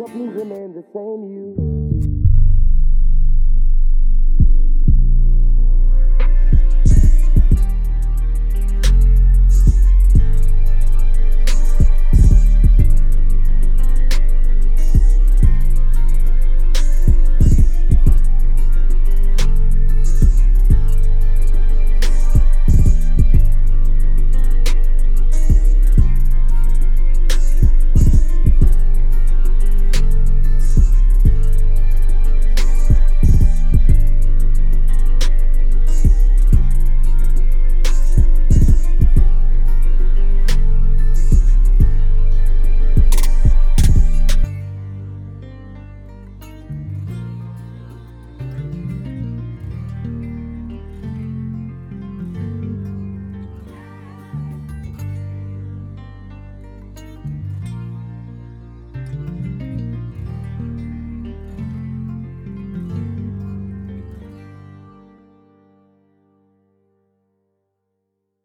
Nothing remains the same. You